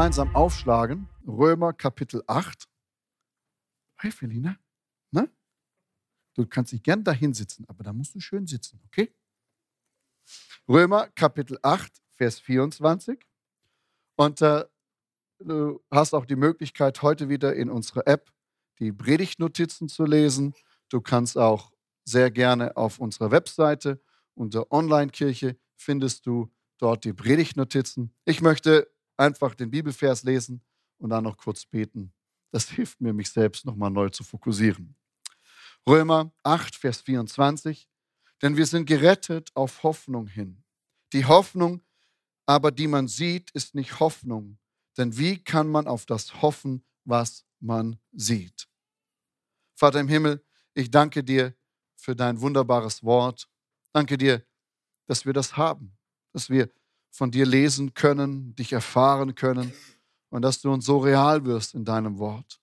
gemeinsam aufschlagen. Römer Kapitel 8. Hey, Felina. Ne? Du kannst dich gern dahin sitzen, aber da musst du schön sitzen, okay? Römer Kapitel 8, Vers 24. Und äh, du hast auch die Möglichkeit, heute wieder in unserer App die Predigtnotizen zu lesen. Du kannst auch sehr gerne auf unserer Webseite unter Online-Kirche findest du dort die Predigtnotizen. Ich möchte einfach den Bibelvers lesen und dann noch kurz beten. Das hilft mir, mich selbst nochmal neu zu fokussieren. Römer 8, Vers 24. Denn wir sind gerettet auf Hoffnung hin. Die Hoffnung aber, die man sieht, ist nicht Hoffnung. Denn wie kann man auf das hoffen, was man sieht? Vater im Himmel, ich danke dir für dein wunderbares Wort. Danke dir, dass wir das haben, dass wir von dir lesen können, dich erfahren können und dass du uns so real wirst in deinem Wort.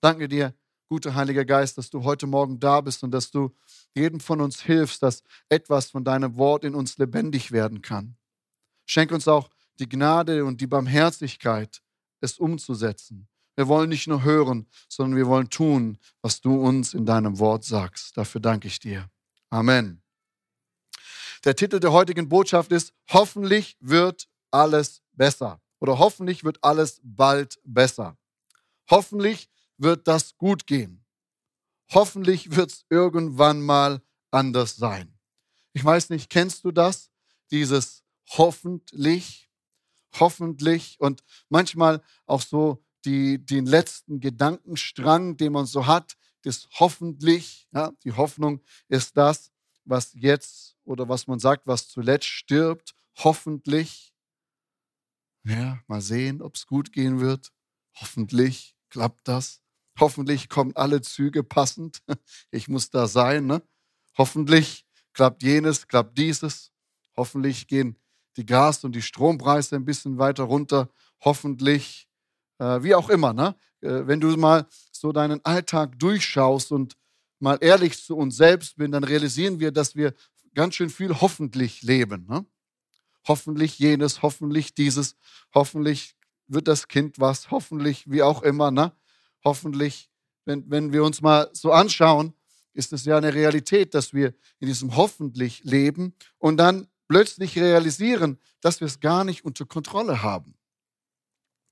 Danke dir, guter Heiliger Geist, dass du heute Morgen da bist und dass du jedem von uns hilfst, dass etwas von deinem Wort in uns lebendig werden kann. Schenk uns auch die Gnade und die Barmherzigkeit, es umzusetzen. Wir wollen nicht nur hören, sondern wir wollen tun, was du uns in deinem Wort sagst. Dafür danke ich dir. Amen. Der Titel der heutigen Botschaft ist, hoffentlich wird alles besser oder hoffentlich wird alles bald besser. Hoffentlich wird das gut gehen. Hoffentlich wird es irgendwann mal anders sein. Ich weiß nicht, kennst du das? Dieses hoffentlich, hoffentlich und manchmal auch so die, den letzten Gedankenstrang, den man so hat, das hoffentlich, ja, die Hoffnung ist das, was jetzt oder was man sagt, was zuletzt stirbt, hoffentlich. Ja, mal sehen, ob es gut gehen wird. Hoffentlich klappt das. Hoffentlich kommen alle Züge passend. Ich muss da sein. Ne? Hoffentlich klappt jenes, klappt dieses. Hoffentlich gehen die Gas- und die Strompreise ein bisschen weiter runter. Hoffentlich, äh, wie auch immer. Ne? Äh, wenn du mal so deinen Alltag durchschaust und mal ehrlich zu uns selbst bin, dann realisieren wir, dass wir ganz schön viel hoffentlich leben. Ne? Hoffentlich jenes, hoffentlich dieses, hoffentlich wird das Kind was, hoffentlich wie auch immer. Ne? Hoffentlich, wenn, wenn wir uns mal so anschauen, ist es ja eine Realität, dass wir in diesem hoffentlich leben und dann plötzlich realisieren, dass wir es gar nicht unter Kontrolle haben.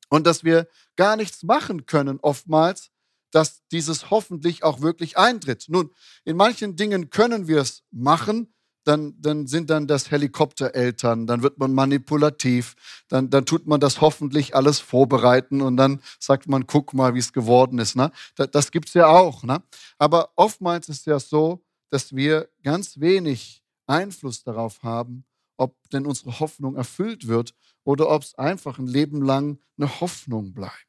Und dass wir gar nichts machen können oftmals, dass dieses hoffentlich auch wirklich eintritt. Nun, in manchen Dingen können wir es machen, dann, dann sind dann das Helikoptereltern, dann wird man manipulativ, dann, dann tut man das hoffentlich alles vorbereiten und dann sagt man, guck mal, wie es geworden ist. Ne? Das, das gibt es ja auch. Ne? Aber oftmals ist es ja so, dass wir ganz wenig Einfluss darauf haben, ob denn unsere Hoffnung erfüllt wird oder ob es einfach ein Leben lang eine Hoffnung bleibt.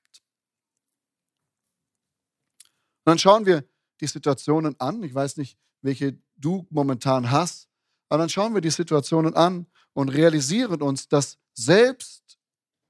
Und dann schauen wir die Situationen an. Ich weiß nicht, welche du momentan hast. Aber dann schauen wir die Situationen an und realisieren uns, dass selbst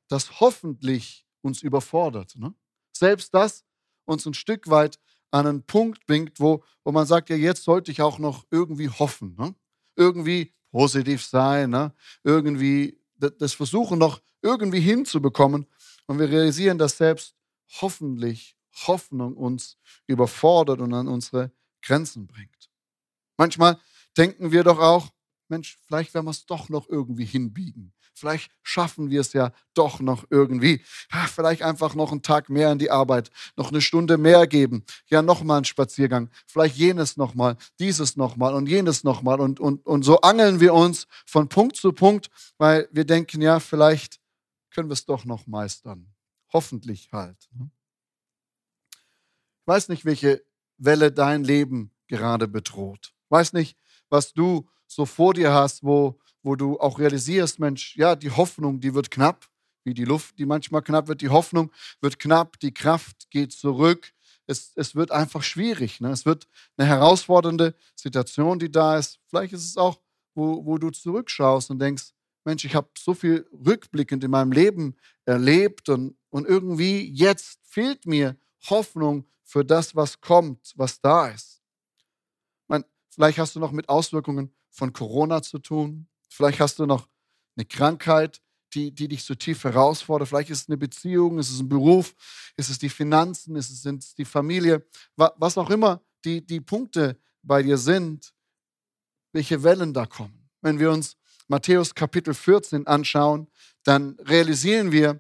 das hoffentlich uns überfordert. Ne? Selbst das uns ein Stück weit an einen Punkt bringt, wo, wo man sagt, ja, jetzt sollte ich auch noch irgendwie hoffen. Ne? Irgendwie positiv sein, ne? irgendwie das Versuchen noch irgendwie hinzubekommen. Und wir realisieren, dass selbst hoffentlich Hoffnung uns überfordert und an unsere Grenzen bringt. Manchmal denken wir doch auch, Mensch, vielleicht werden wir es doch noch irgendwie hinbiegen. Vielleicht schaffen wir es ja doch noch irgendwie. Ja, vielleicht einfach noch einen Tag mehr in die Arbeit, noch eine Stunde mehr geben. Ja, nochmal einen Spaziergang. Vielleicht jenes nochmal, dieses nochmal und jenes nochmal. Und, und, und so angeln wir uns von Punkt zu Punkt, weil wir denken, ja, vielleicht können wir es doch noch meistern. Hoffentlich halt. Weiß nicht, welche Welle dein Leben gerade bedroht. Weiß nicht, was du so vor dir hast, wo, wo du auch realisierst, Mensch, ja, die Hoffnung, die wird knapp, wie die Luft, die manchmal knapp wird, die Hoffnung wird knapp, die Kraft geht zurück. Es, es wird einfach schwierig. Ne? Es wird eine herausfordernde Situation, die da ist. Vielleicht ist es auch, wo, wo du zurückschaust und denkst, Mensch, ich habe so viel rückblickend in meinem Leben erlebt und, und irgendwie jetzt fehlt mir Hoffnung für das, was kommt, was da ist. Man, vielleicht hast du noch mit Auswirkungen von Corona zu tun. Vielleicht hast du noch eine Krankheit, die, die dich so tief herausfordern. Vielleicht ist es eine Beziehung, ist es ein Beruf, ist es die Finanzen, ist es sind es die Familie, was auch immer die, die Punkte bei dir sind, welche Wellen da kommen. Wenn wir uns Matthäus Kapitel 14 anschauen, dann realisieren wir,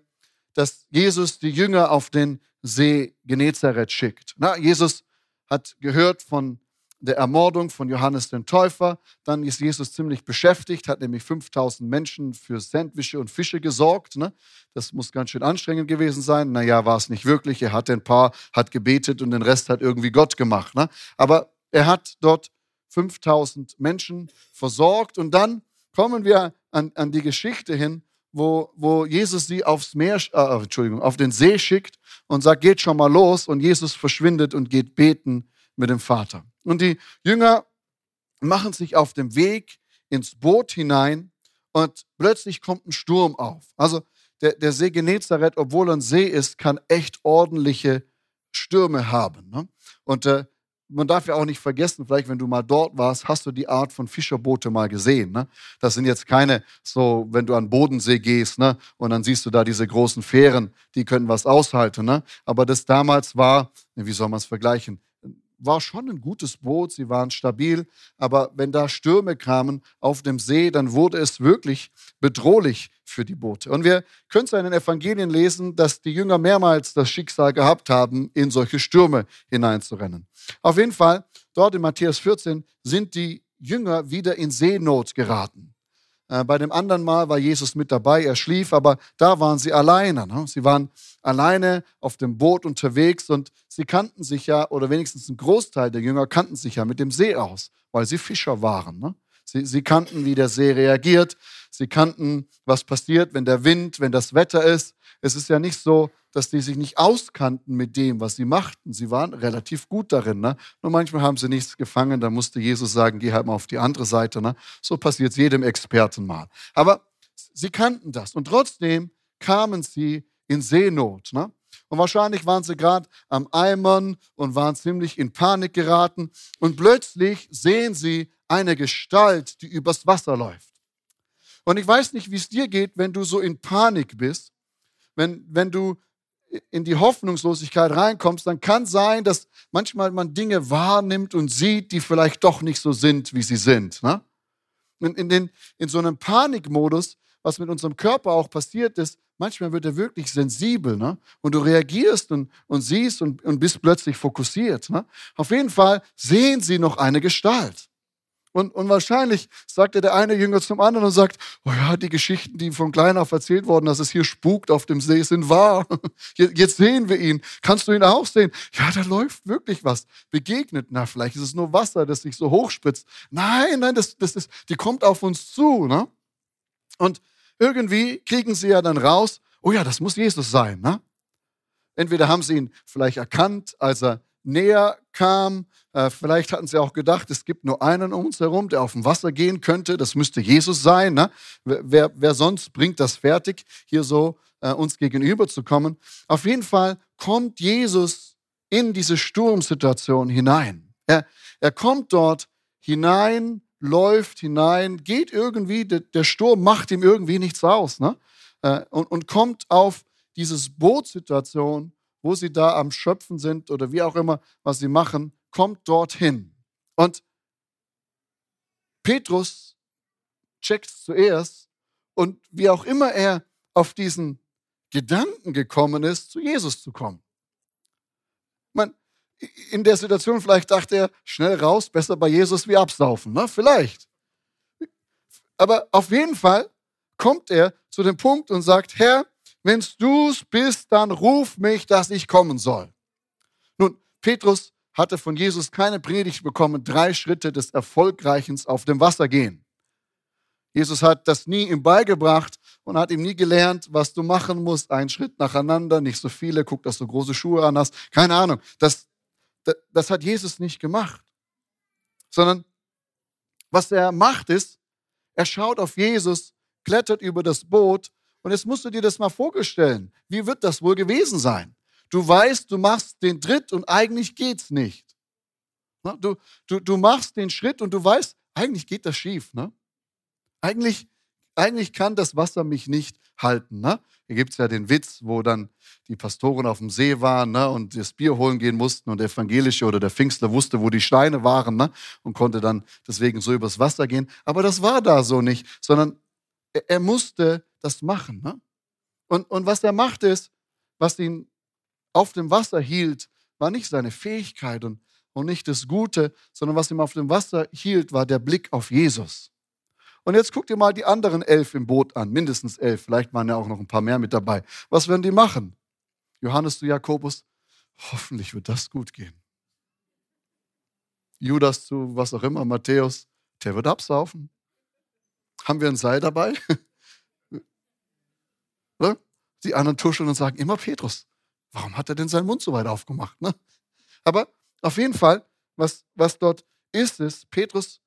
dass Jesus die Jünger auf den See Genezareth schickt. Na, Jesus hat gehört von der Ermordung von Johannes den Täufer. Dann ist Jesus ziemlich beschäftigt, hat nämlich 5000 Menschen für Sandwiche und Fische gesorgt. Ne? Das muss ganz schön anstrengend gewesen sein. Naja, war es nicht wirklich. Er hat ein paar, hat gebetet und den Rest hat irgendwie Gott gemacht. Ne? Aber er hat dort 5000 Menschen versorgt. Und dann kommen wir an, an die Geschichte hin, wo, wo Jesus sie aufs Meer, äh, Entschuldigung, auf den See schickt und sagt, geht schon mal los. Und Jesus verschwindet und geht beten mit dem Vater. Und die Jünger machen sich auf dem Weg ins Boot hinein und plötzlich kommt ein Sturm auf. Also der, der See Genezareth, obwohl er ein See ist, kann echt ordentliche Stürme haben. Ne? Und äh, man darf ja auch nicht vergessen, vielleicht wenn du mal dort warst, hast du die Art von Fischerboote mal gesehen. Ne? Das sind jetzt keine so, wenn du an Bodensee gehst ne? und dann siehst du da diese großen Fähren, die können was aushalten. Ne? Aber das damals war, wie soll man es vergleichen, war schon ein gutes Boot, sie waren stabil, aber wenn da Stürme kamen auf dem See, dann wurde es wirklich bedrohlich für die Boote. Und wir können es in den Evangelien lesen, dass die Jünger mehrmals das Schicksal gehabt haben, in solche Stürme hineinzurennen. Auf jeden Fall, dort in Matthäus 14 sind die Jünger wieder in Seenot geraten. Äh, bei dem anderen Mal war Jesus mit dabei, er schlief, aber da waren sie alleine. Ne? Sie waren alleine auf dem Boot unterwegs und sie kannten sich ja, oder wenigstens ein Großteil der Jünger kannten sich ja mit dem See aus, weil sie Fischer waren. Ne? Sie, sie kannten, wie der See reagiert. Sie kannten, was passiert, wenn der Wind, wenn das Wetter ist. Es ist ja nicht so, dass die sich nicht auskannten mit dem, was sie machten. Sie waren relativ gut darin. Ne? Nur manchmal haben sie nichts gefangen, da musste Jesus sagen, geh halt mal auf die andere Seite. Ne? So passiert es jedem Experten mal. Aber sie kannten das und trotzdem kamen sie in Seenot. Ne? Und wahrscheinlich waren sie gerade am Eimern und waren ziemlich in Panik geraten. Und plötzlich sehen sie eine Gestalt, die übers Wasser läuft. Und ich weiß nicht, wie es dir geht, wenn du so in Panik bist, wenn, wenn du in die Hoffnungslosigkeit reinkommst, dann kann sein, dass manchmal man Dinge wahrnimmt und sieht, die vielleicht doch nicht so sind, wie sie sind. Ne? In, in, den, in so einem Panikmodus, was mit unserem Körper auch passiert ist, manchmal wird er wirklich sensibel ne? und du reagierst und, und siehst und, und bist plötzlich fokussiert. Ne? Auf jeden Fall sehen sie noch eine Gestalt. Und, und wahrscheinlich sagte der eine Jünger zum anderen und sagt, oh ja, die Geschichten, die von klein auf erzählt wurden, dass es hier spukt auf dem See, sind wahr. Jetzt sehen wir ihn. Kannst du ihn auch sehen? Ja, da läuft wirklich was. Begegnet. Na, vielleicht ist es nur Wasser, das sich so hochspritzt. Nein, nein, das, das ist, die kommt auf uns zu. Ne? Und irgendwie kriegen sie ja dann raus, oh ja, das muss Jesus sein. Ne? Entweder haben sie ihn vielleicht erkannt, als er näher kam. Äh, vielleicht hatten sie auch gedacht, es gibt nur einen um uns herum, der auf dem Wasser gehen könnte. Das müsste Jesus sein. Ne? Wer, wer, sonst bringt das fertig, hier so äh, uns gegenüber zu kommen? Auf jeden Fall kommt Jesus in diese Sturmsituation hinein. Er, er kommt dort hinein, läuft hinein, geht irgendwie, der, Sturm macht ihm irgendwie nichts aus. Ne? Äh, und, und kommt auf diese Bootsituation wo sie da am Schöpfen sind oder wie auch immer, was sie machen, kommt dorthin. Und Petrus checkt zuerst und wie auch immer er auf diesen Gedanken gekommen ist, zu Jesus zu kommen. Man, in der Situation vielleicht dachte er, schnell raus, besser bei Jesus wie absaufen, ne? Vielleicht. Aber auf jeden Fall kommt er zu dem Punkt und sagt, Herr, wenn du es bist, dann ruf mich, dass ich kommen soll. Nun, Petrus hatte von Jesus keine Predigt bekommen, drei Schritte des Erfolgreichens auf dem Wasser gehen. Jesus hat das nie ihm beigebracht und hat ihm nie gelernt, was du machen musst. Einen Schritt nacheinander, nicht so viele, guck, dass du große Schuhe an hast. Keine Ahnung. Das, das, das hat Jesus nicht gemacht. Sondern was er macht ist, er schaut auf Jesus, klettert über das Boot und jetzt musst du dir das mal vorstellen. Wie wird das wohl gewesen sein? Du weißt, du machst den Tritt und eigentlich geht's nicht. Du, du, du machst den Schritt und du weißt, eigentlich geht das schief. Ne? Eigentlich, eigentlich kann das Wasser mich nicht halten. Ne? Hier gibt es ja den Witz, wo dann die Pastoren auf dem See waren ne, und das Bier holen gehen mussten und der Evangelische oder der Pfingstler wusste, wo die Steine waren ne, und konnte dann deswegen so übers Wasser gehen. Aber das war da so nicht, sondern er, musste das machen. Ne? Und, und was er machte ist, was ihn auf dem Wasser hielt, war nicht seine Fähigkeit und, und nicht das Gute, sondern was ihm auf dem Wasser hielt, war der Blick auf Jesus. Und jetzt guckt ihr mal die anderen elf im Boot an, mindestens elf, vielleicht waren ja auch noch ein paar mehr mit dabei. Was werden die machen? Johannes zu Jakobus, hoffentlich wird das gut gehen. Judas zu was auch immer, Matthäus, der wird absaufen. Haben wir ein Seil dabei? die anderen tuscheln und sagen immer Petrus. Warum hat er denn seinen Mund so weit aufgemacht? Ne? Aber auf jeden Fall, was, was dort ist, ist, Petrus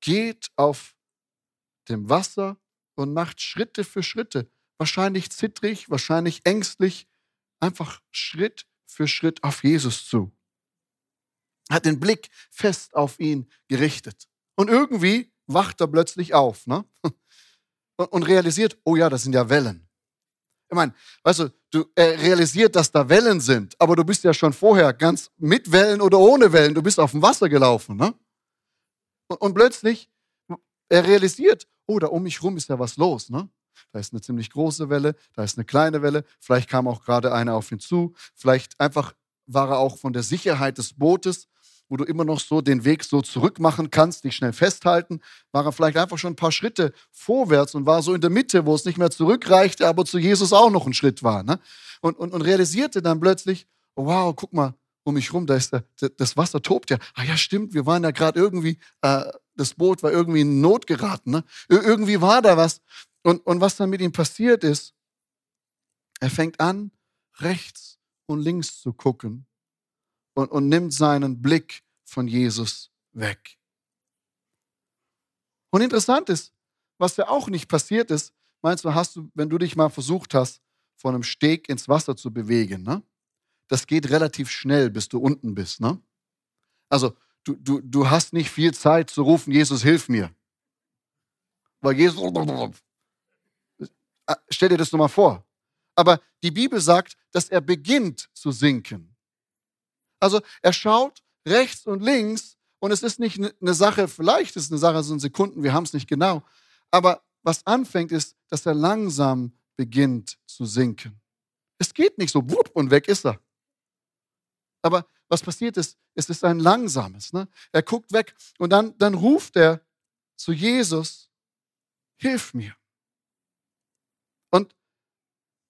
geht auf dem Wasser und macht Schritte für Schritte, wahrscheinlich zittrig, wahrscheinlich ängstlich, einfach Schritt für Schritt auf Jesus zu. Hat den Blick fest auf ihn gerichtet. Und irgendwie wacht er plötzlich auf ne? und, und realisiert, oh ja, das sind ja Wellen. Ich meine, weißt du, du er realisiert, dass da Wellen sind, aber du bist ja schon vorher ganz mit Wellen oder ohne Wellen, du bist auf dem Wasser gelaufen. Ne? Und, und plötzlich, er realisiert, oh, da um mich rum ist ja was los. Ne? Da ist eine ziemlich große Welle, da ist eine kleine Welle, vielleicht kam auch gerade eine auf ihn zu, vielleicht einfach war er auch von der Sicherheit des Bootes, wo du immer noch so den Weg so zurück machen kannst, dich schnell festhalten, war er vielleicht einfach schon ein paar Schritte vorwärts und war so in der Mitte, wo es nicht mehr zurückreichte, aber zu Jesus auch noch ein Schritt war. Ne? Und, und, und realisierte dann plötzlich, wow, guck mal, um mich rum, da ist der, das Wasser tobt ja. Ah ja, stimmt, wir waren ja gerade irgendwie äh, das Boot war irgendwie in Not geraten. Ne? Irgendwie war da was. Und, und was dann mit ihm passiert ist, er fängt an, rechts und links zu gucken und, und nimmt seinen Blick von Jesus weg. Und interessant ist, was ja auch nicht passiert ist, meinst du, hast du, wenn du dich mal versucht hast, von einem Steg ins Wasser zu bewegen, ne? Das geht relativ schnell, bis du unten bist, ne? Also du, du, du hast nicht viel Zeit zu rufen, Jesus, hilf mir. Weil Jesus, stell dir das nur mal vor. Aber die Bibel sagt, dass er beginnt zu sinken. Also er schaut rechts und links und es ist nicht eine Sache, vielleicht ist es eine Sache so in Sekunden, wir haben es nicht genau. Aber was anfängt ist, dass er langsam beginnt zu sinken. Es geht nicht so, und weg ist er. Aber was passiert ist, es ist ein langsames. Ne? Er guckt weg und dann, dann ruft er zu Jesus, hilf mir. Und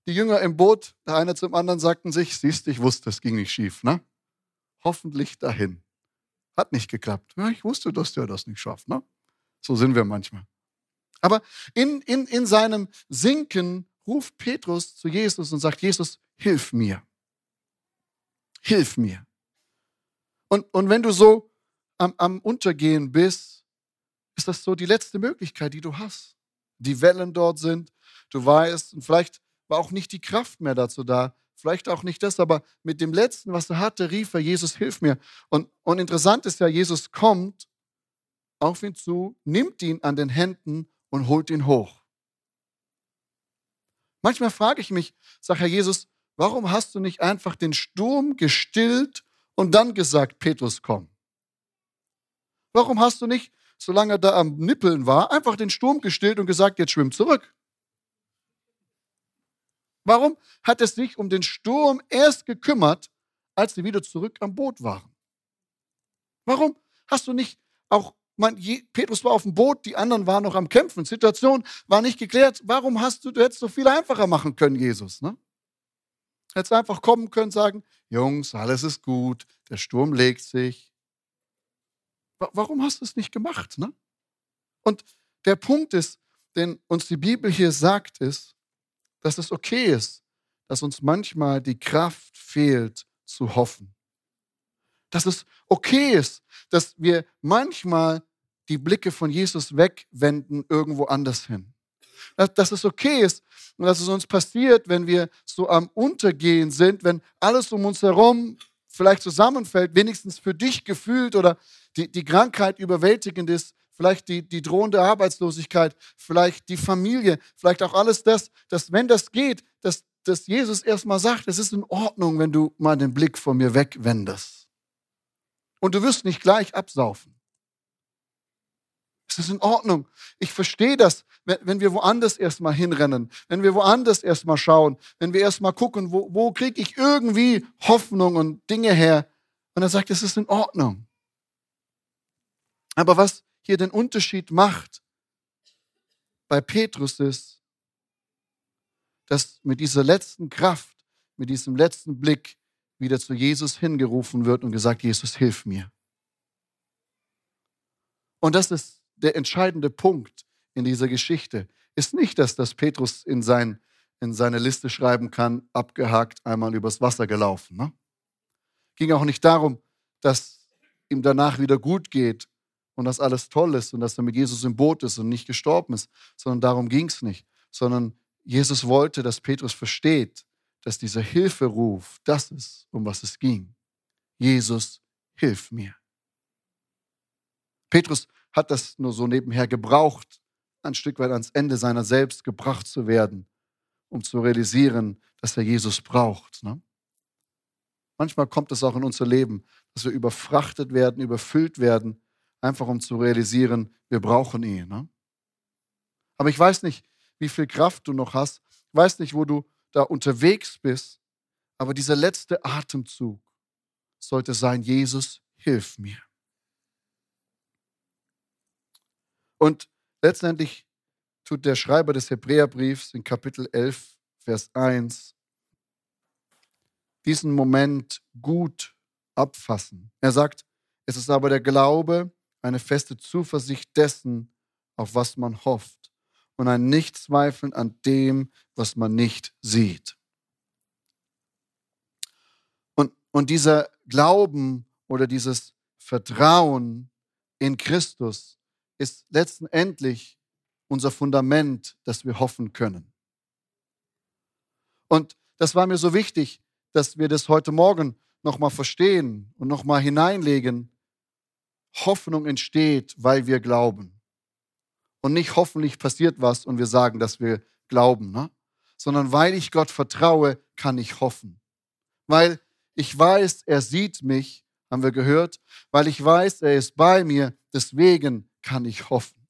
die Jünger im Boot, der eine zum anderen, sagten sich, siehst ich wusste, es ging nicht schief. Ne? Hoffentlich dahin. Hat nicht geklappt. Ja, ich wusste, dass der das nicht schafft. Ne? So sind wir manchmal. Aber in, in, in seinem Sinken ruft Petrus zu Jesus und sagt, Jesus, hilf mir. Hilf mir. Und, und wenn du so am, am Untergehen bist, ist das so die letzte Möglichkeit, die du hast. Die Wellen dort sind, du weißt, und vielleicht war auch nicht die Kraft mehr dazu da, vielleicht auch nicht das, aber mit dem Letzten, was er hatte, rief er, Jesus, hilf mir. Und, und interessant ist ja, Jesus kommt auf ihn zu, nimmt ihn an den Händen und holt ihn hoch. Manchmal frage ich mich, sag Herr Jesus, warum hast du nicht einfach den Sturm gestillt und dann gesagt, Petrus, komm. Warum hast du nicht, solange er da am Nippeln war, einfach den Sturm gestillt und gesagt, jetzt schwimm zurück? Warum hat es sich um den Sturm erst gekümmert, als sie wieder zurück am Boot waren? Warum hast du nicht auch, man, Petrus war auf dem Boot, die anderen waren noch am Kämpfen, Situation war nicht geklärt. Warum hast du, du hättest so viel einfacher machen können, Jesus, ne? Hättest einfach kommen können, sagen, Jungs, alles ist gut, der Sturm legt sich. Warum hast du es nicht gemacht? Ne? Und der Punkt ist, den uns die Bibel hier sagt, ist, dass es okay ist, dass uns manchmal die Kraft fehlt zu hoffen. Dass es okay ist, dass wir manchmal die Blicke von Jesus wegwenden irgendwo anders hin dass, dass es okay ist und dass es uns passiert, wenn wir so am Untergehen sind, wenn alles um uns herum vielleicht zusammenfällt, wenigstens für dich gefühlt oder die, die Krankheit überwältigend ist, vielleicht die, die drohende Arbeitslosigkeit, vielleicht die Familie, vielleicht auch alles das, dass wenn das geht, dass, dass Jesus erstmal sagt, es ist in Ordnung, wenn du mal den Blick von mir wegwendest. Und du wirst nicht gleich absaufen. Es ist in Ordnung. Ich verstehe das, wenn wir woanders erstmal hinrennen, wenn wir woanders erstmal schauen, wenn wir erstmal gucken, wo, wo kriege ich irgendwie Hoffnung und Dinge her. Und er sagt, es ist in Ordnung. Aber was hier den Unterschied macht bei Petrus ist, dass mit dieser letzten Kraft, mit diesem letzten Blick wieder zu Jesus hingerufen wird und gesagt, Jesus, hilf mir. Und das ist der entscheidende Punkt in dieser Geschichte. Ist nicht, dass das Petrus in, sein, in seine Liste schreiben kann, abgehakt, einmal übers Wasser gelaufen. Ne? Ging auch nicht darum, dass ihm danach wieder gut geht und dass alles toll ist und dass er mit Jesus im Boot ist und nicht gestorben ist, sondern darum ging es nicht, sondern Jesus wollte, dass Petrus versteht, dass dieser Hilferuf das ist, um was es ging. Jesus, hilf mir. Petrus hat das nur so nebenher gebraucht, ein Stück weit ans Ende seiner selbst gebracht zu werden, um zu realisieren, dass er Jesus braucht. Ne? Manchmal kommt es auch in unser Leben, dass wir überfrachtet werden, überfüllt werden einfach um zu realisieren, wir brauchen ihn. Ne? Aber ich weiß nicht, wie viel Kraft du noch hast. Ich weiß nicht, wo du da unterwegs bist. Aber dieser letzte Atemzug sollte sein, Jesus, hilf mir. Und letztendlich tut der Schreiber des Hebräerbriefs in Kapitel 11, Vers 1 diesen Moment gut abfassen. Er sagt, es ist aber der Glaube, eine feste Zuversicht dessen, auf was man hofft und ein Nichtzweifeln an dem, was man nicht sieht. Und, und dieser Glauben oder dieses Vertrauen in Christus ist letztendlich unser Fundament, das wir hoffen können. Und das war mir so wichtig, dass wir das heute Morgen nochmal verstehen und nochmal hineinlegen, Hoffnung entsteht, weil wir glauben. Und nicht hoffentlich passiert was und wir sagen, dass wir glauben, ne? sondern weil ich Gott vertraue, kann ich hoffen. Weil ich weiß, er sieht mich, haben wir gehört, weil ich weiß, er ist bei mir, deswegen kann ich hoffen.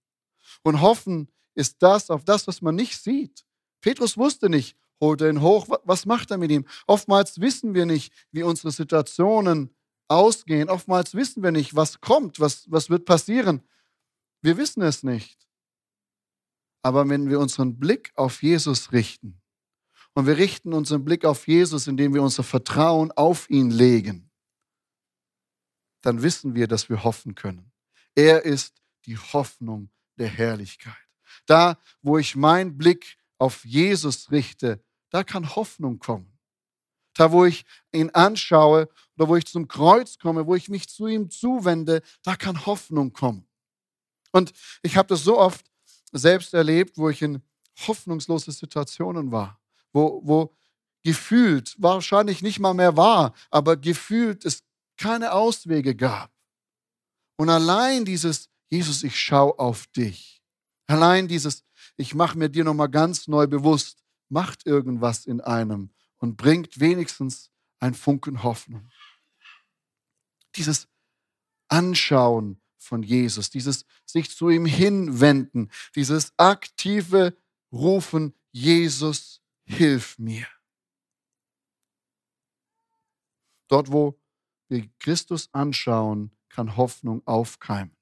Und hoffen ist das auf das, was man nicht sieht. Petrus wusste nicht, holt er ihn hoch, was macht er mit ihm? Oftmals wissen wir nicht, wie unsere Situationen ausgehen. Oftmals wissen wir nicht, was kommt, was, was wird passieren. Wir wissen es nicht. Aber wenn wir unseren Blick auf Jesus richten, und wir richten unseren Blick auf Jesus, indem wir unser Vertrauen auf ihn legen, dann wissen wir, dass wir hoffen können. Er ist die Hoffnung der Herrlichkeit. Da, wo ich meinen Blick auf Jesus richte, da kann Hoffnung kommen da wo ich ihn anschaue oder wo ich zum Kreuz komme, wo ich mich zu ihm zuwende, da kann Hoffnung kommen. Und ich habe das so oft selbst erlebt, wo ich in hoffnungslose Situationen war, wo, wo gefühlt, wahrscheinlich nicht mal mehr war, aber gefühlt es keine Auswege gab. Und allein dieses, Jesus, ich schaue auf dich. Allein dieses, ich mache mir dir nochmal ganz neu bewusst, macht irgendwas in einem und bringt wenigstens ein Funken Hoffnung. Dieses Anschauen von Jesus, dieses sich zu ihm hinwenden, dieses aktive Rufen, Jesus, hilf mir. Dort, wo wir Christus anschauen, kann Hoffnung aufkeimen.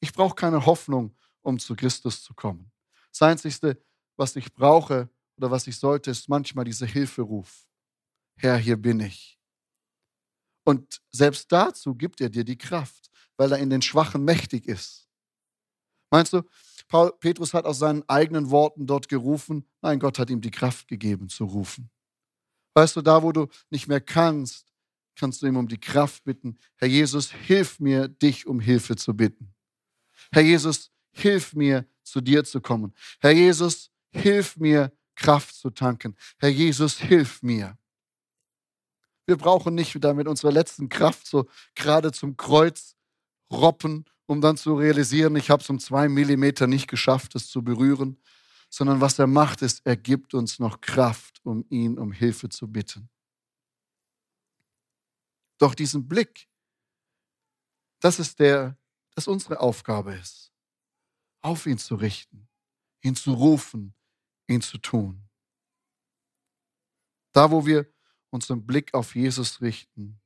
Ich brauche keine Hoffnung, um zu Christus zu kommen. Das Einzige, was ich brauche, oder was ich sollte, ist manchmal dieser Hilferuf. Herr, hier bin ich. Und selbst dazu gibt er dir die Kraft, weil er in den Schwachen mächtig ist. Meinst du, Paul, Petrus hat aus seinen eigenen Worten dort gerufen? Nein, Gott hat ihm die Kraft gegeben zu rufen. Weißt du, da wo du nicht mehr kannst, kannst du ihm um die Kraft bitten. Herr Jesus, hilf mir, dich um Hilfe zu bitten. Herr Jesus, hilf mir, zu dir zu kommen. Herr Jesus, hilf mir, Kraft zu tanken. Herr Jesus, hilf mir. Wir brauchen nicht wieder mit unserer letzten Kraft so gerade zum Kreuz roppen um dann zu realisieren, ich habe es um zwei Millimeter nicht geschafft, es zu berühren, sondern was er macht, ist, er gibt uns noch Kraft, um ihn um Hilfe zu bitten. Doch diesen Blick, das ist der, das unsere Aufgabe ist, auf ihn zu richten, ihn zu rufen, ihn zu tun. Da, wo wir unseren Blick auf Jesus richten,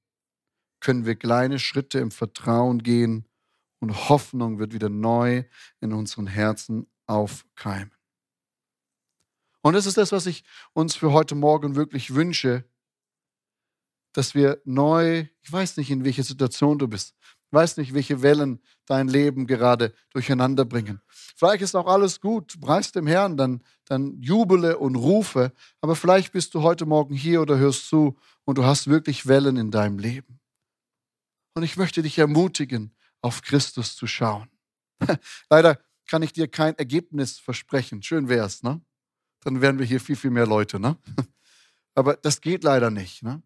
können wir kleine Schritte im Vertrauen gehen und Hoffnung wird wieder neu in unseren Herzen aufkeimen. Und das ist das, was ich uns für heute Morgen wirklich wünsche, dass wir neu, ich weiß nicht, in welcher Situation du bist, ich weiß nicht, welche Wellen dein Leben gerade durcheinander bringen. Vielleicht ist auch alles gut, preis dem Herrn, dann, dann jubele und rufe, aber vielleicht bist du heute Morgen hier oder hörst zu und du hast wirklich Wellen in deinem Leben. Und ich möchte dich ermutigen, auf Christus zu schauen. Leider kann ich dir kein Ergebnis versprechen. Schön wäre es, ne? Dann wären wir hier viel, viel mehr Leute, ne? Aber das geht leider nicht, ne?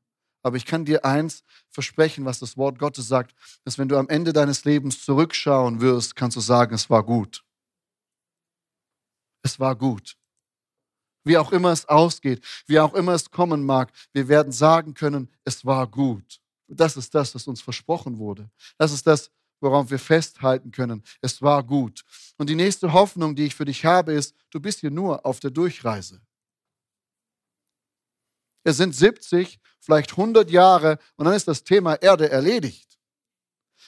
Aber ich kann dir eins versprechen, was das Wort Gottes sagt, dass wenn du am Ende deines Lebens zurückschauen wirst, kannst du sagen, es war gut. Es war gut. Wie auch immer es ausgeht, wie auch immer es kommen mag, wir werden sagen können, es war gut. Das ist das, was uns versprochen wurde. Das ist das, worauf wir festhalten können. Es war gut. Und die nächste Hoffnung, die ich für dich habe, ist, du bist hier nur auf der Durchreise. Es sind 70, vielleicht 100 Jahre und dann ist das Thema Erde erledigt.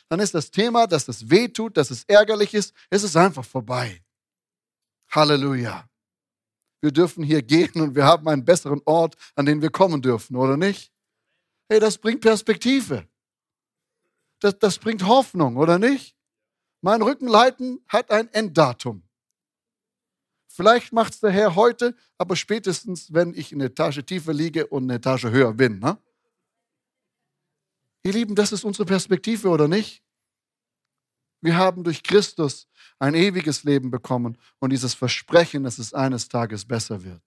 Dann ist das Thema, dass es weh tut, dass es ärgerlich ist, es ist einfach vorbei. Halleluja. Wir dürfen hier gehen und wir haben einen besseren Ort, an den wir kommen dürfen, oder nicht? Hey, das bringt Perspektive. Das, das bringt Hoffnung, oder nicht? Mein Rückenleiten hat ein Enddatum. Vielleicht macht es der Herr heute, aber spätestens, wenn ich eine Etage tiefer liege und eine Etage höher bin. Ne? Ihr Lieben, das ist unsere Perspektive, oder nicht? Wir haben durch Christus ein ewiges Leben bekommen und dieses Versprechen, dass es eines Tages besser wird.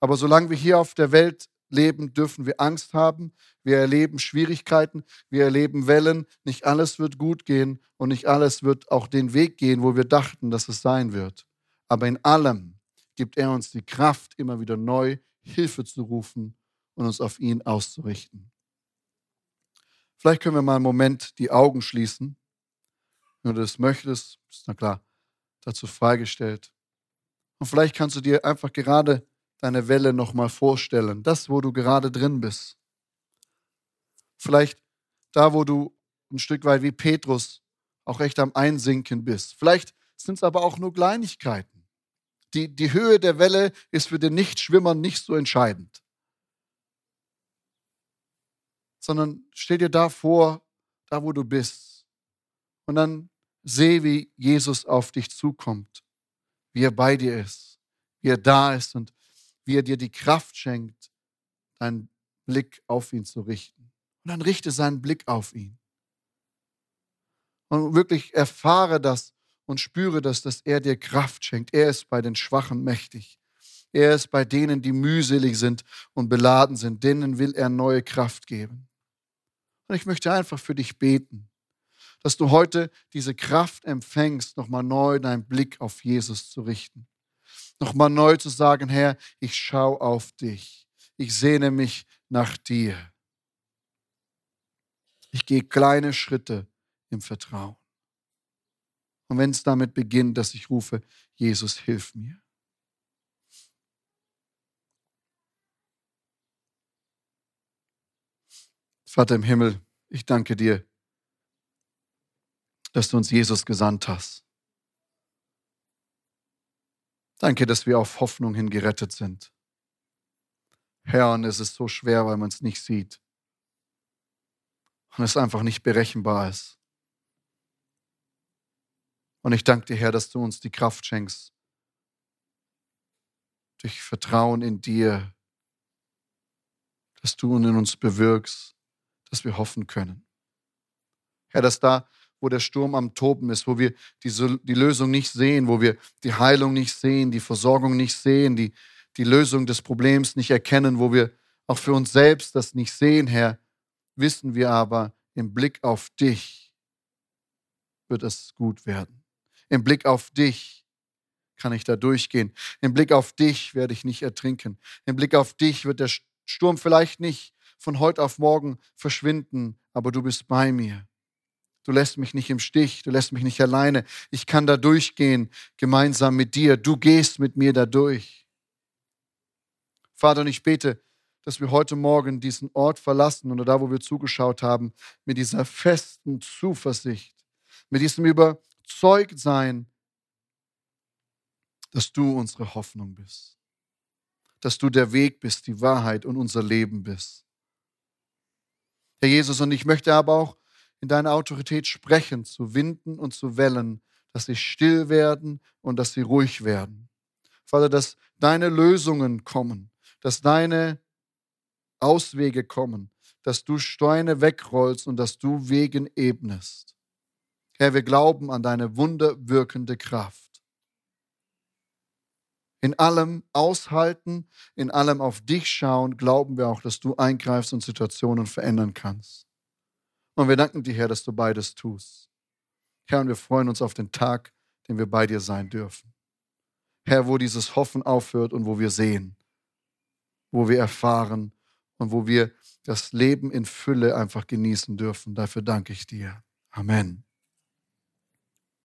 Aber solange wir hier auf der Welt leben, dürfen wir Angst haben. Wir erleben Schwierigkeiten, wir erleben Wellen. Nicht alles wird gut gehen und nicht alles wird auch den Weg gehen, wo wir dachten, dass es sein wird. Aber in allem gibt er uns die Kraft, immer wieder neu Hilfe zu rufen und uns auf ihn auszurichten. Vielleicht können wir mal einen Moment die Augen schließen. Wenn du das möchtest, ist na klar dazu freigestellt. Und vielleicht kannst du dir einfach gerade deine Welle nochmal vorstellen, das, wo du gerade drin bist. Vielleicht da, wo du ein Stück weit wie Petrus auch echt am Einsinken bist. Vielleicht sind es aber auch nur Kleinigkeiten die, die Höhe der Welle ist für den Nichtschwimmer nicht so entscheidend. Sondern stell dir da vor, da wo du bist. Und dann seh, wie Jesus auf dich zukommt, wie er bei dir ist, wie er da ist und wie er dir die Kraft schenkt, deinen Blick auf ihn zu richten. Und dann richte seinen Blick auf ihn. Und wirklich erfahre das und spüre das, dass er dir Kraft schenkt. Er ist bei den Schwachen mächtig. Er ist bei denen, die mühselig sind und beladen sind. Denen will er neue Kraft geben. Und ich möchte einfach für dich beten, dass du heute diese Kraft empfängst, nochmal neu deinen Blick auf Jesus zu richten. Nochmal neu zu sagen, Herr, ich schaue auf dich. Ich sehne mich nach dir. Ich gehe kleine Schritte im Vertrauen. Und wenn es damit beginnt, dass ich rufe, Jesus, hilf mir. Vater im Himmel, ich danke dir, dass du uns Jesus gesandt hast. Danke, dass wir auf Hoffnung hin gerettet sind. Herr, und es ist so schwer, weil man es nicht sieht. Und es einfach nicht berechenbar ist. Und ich danke dir, Herr, dass du uns die Kraft schenkst, durch Vertrauen in dir, dass du in uns bewirkst, dass wir hoffen können. Herr, dass da, wo der Sturm am Toben ist, wo wir die, die Lösung nicht sehen, wo wir die Heilung nicht sehen, die Versorgung nicht sehen, die, die Lösung des Problems nicht erkennen, wo wir auch für uns selbst das nicht sehen, Herr, wissen wir aber im Blick auf dich, wird es gut werden. Im Blick auf dich kann ich da durchgehen. Im Blick auf dich werde ich nicht ertrinken. Im Blick auf dich wird der Sturm vielleicht nicht von heute auf morgen verschwinden, aber du bist bei mir. Du lässt mich nicht im Stich, du lässt mich nicht alleine. Ich kann da durchgehen, gemeinsam mit dir. Du gehst mit mir da durch. Vater, und ich bete, dass wir heute Morgen diesen Ort verlassen oder da, wo wir zugeschaut haben, mit dieser festen Zuversicht, mit diesem Überzeugtsein, dass du unsere Hoffnung bist, dass du der Weg bist, die Wahrheit und unser Leben bist. Herr Jesus, und ich möchte aber auch in deiner Autorität sprechen zu Winden und zu Wellen, dass sie still werden und dass sie ruhig werden. Vater, dass deine Lösungen kommen, dass deine Auswege kommen, dass du Steine wegrollst und dass du Wegen ebnest. Herr, wir glauben an deine wunderwirkende Kraft. In allem aushalten, in allem auf dich schauen, glauben wir auch, dass du eingreifst und Situationen verändern kannst. Und wir danken dir, Herr, dass du beides tust. Herr, und wir freuen uns auf den Tag, den wir bei dir sein dürfen. Herr, wo dieses Hoffen aufhört und wo wir sehen, wo wir erfahren und wo wir das Leben in Fülle einfach genießen dürfen. Dafür danke ich dir. Amen.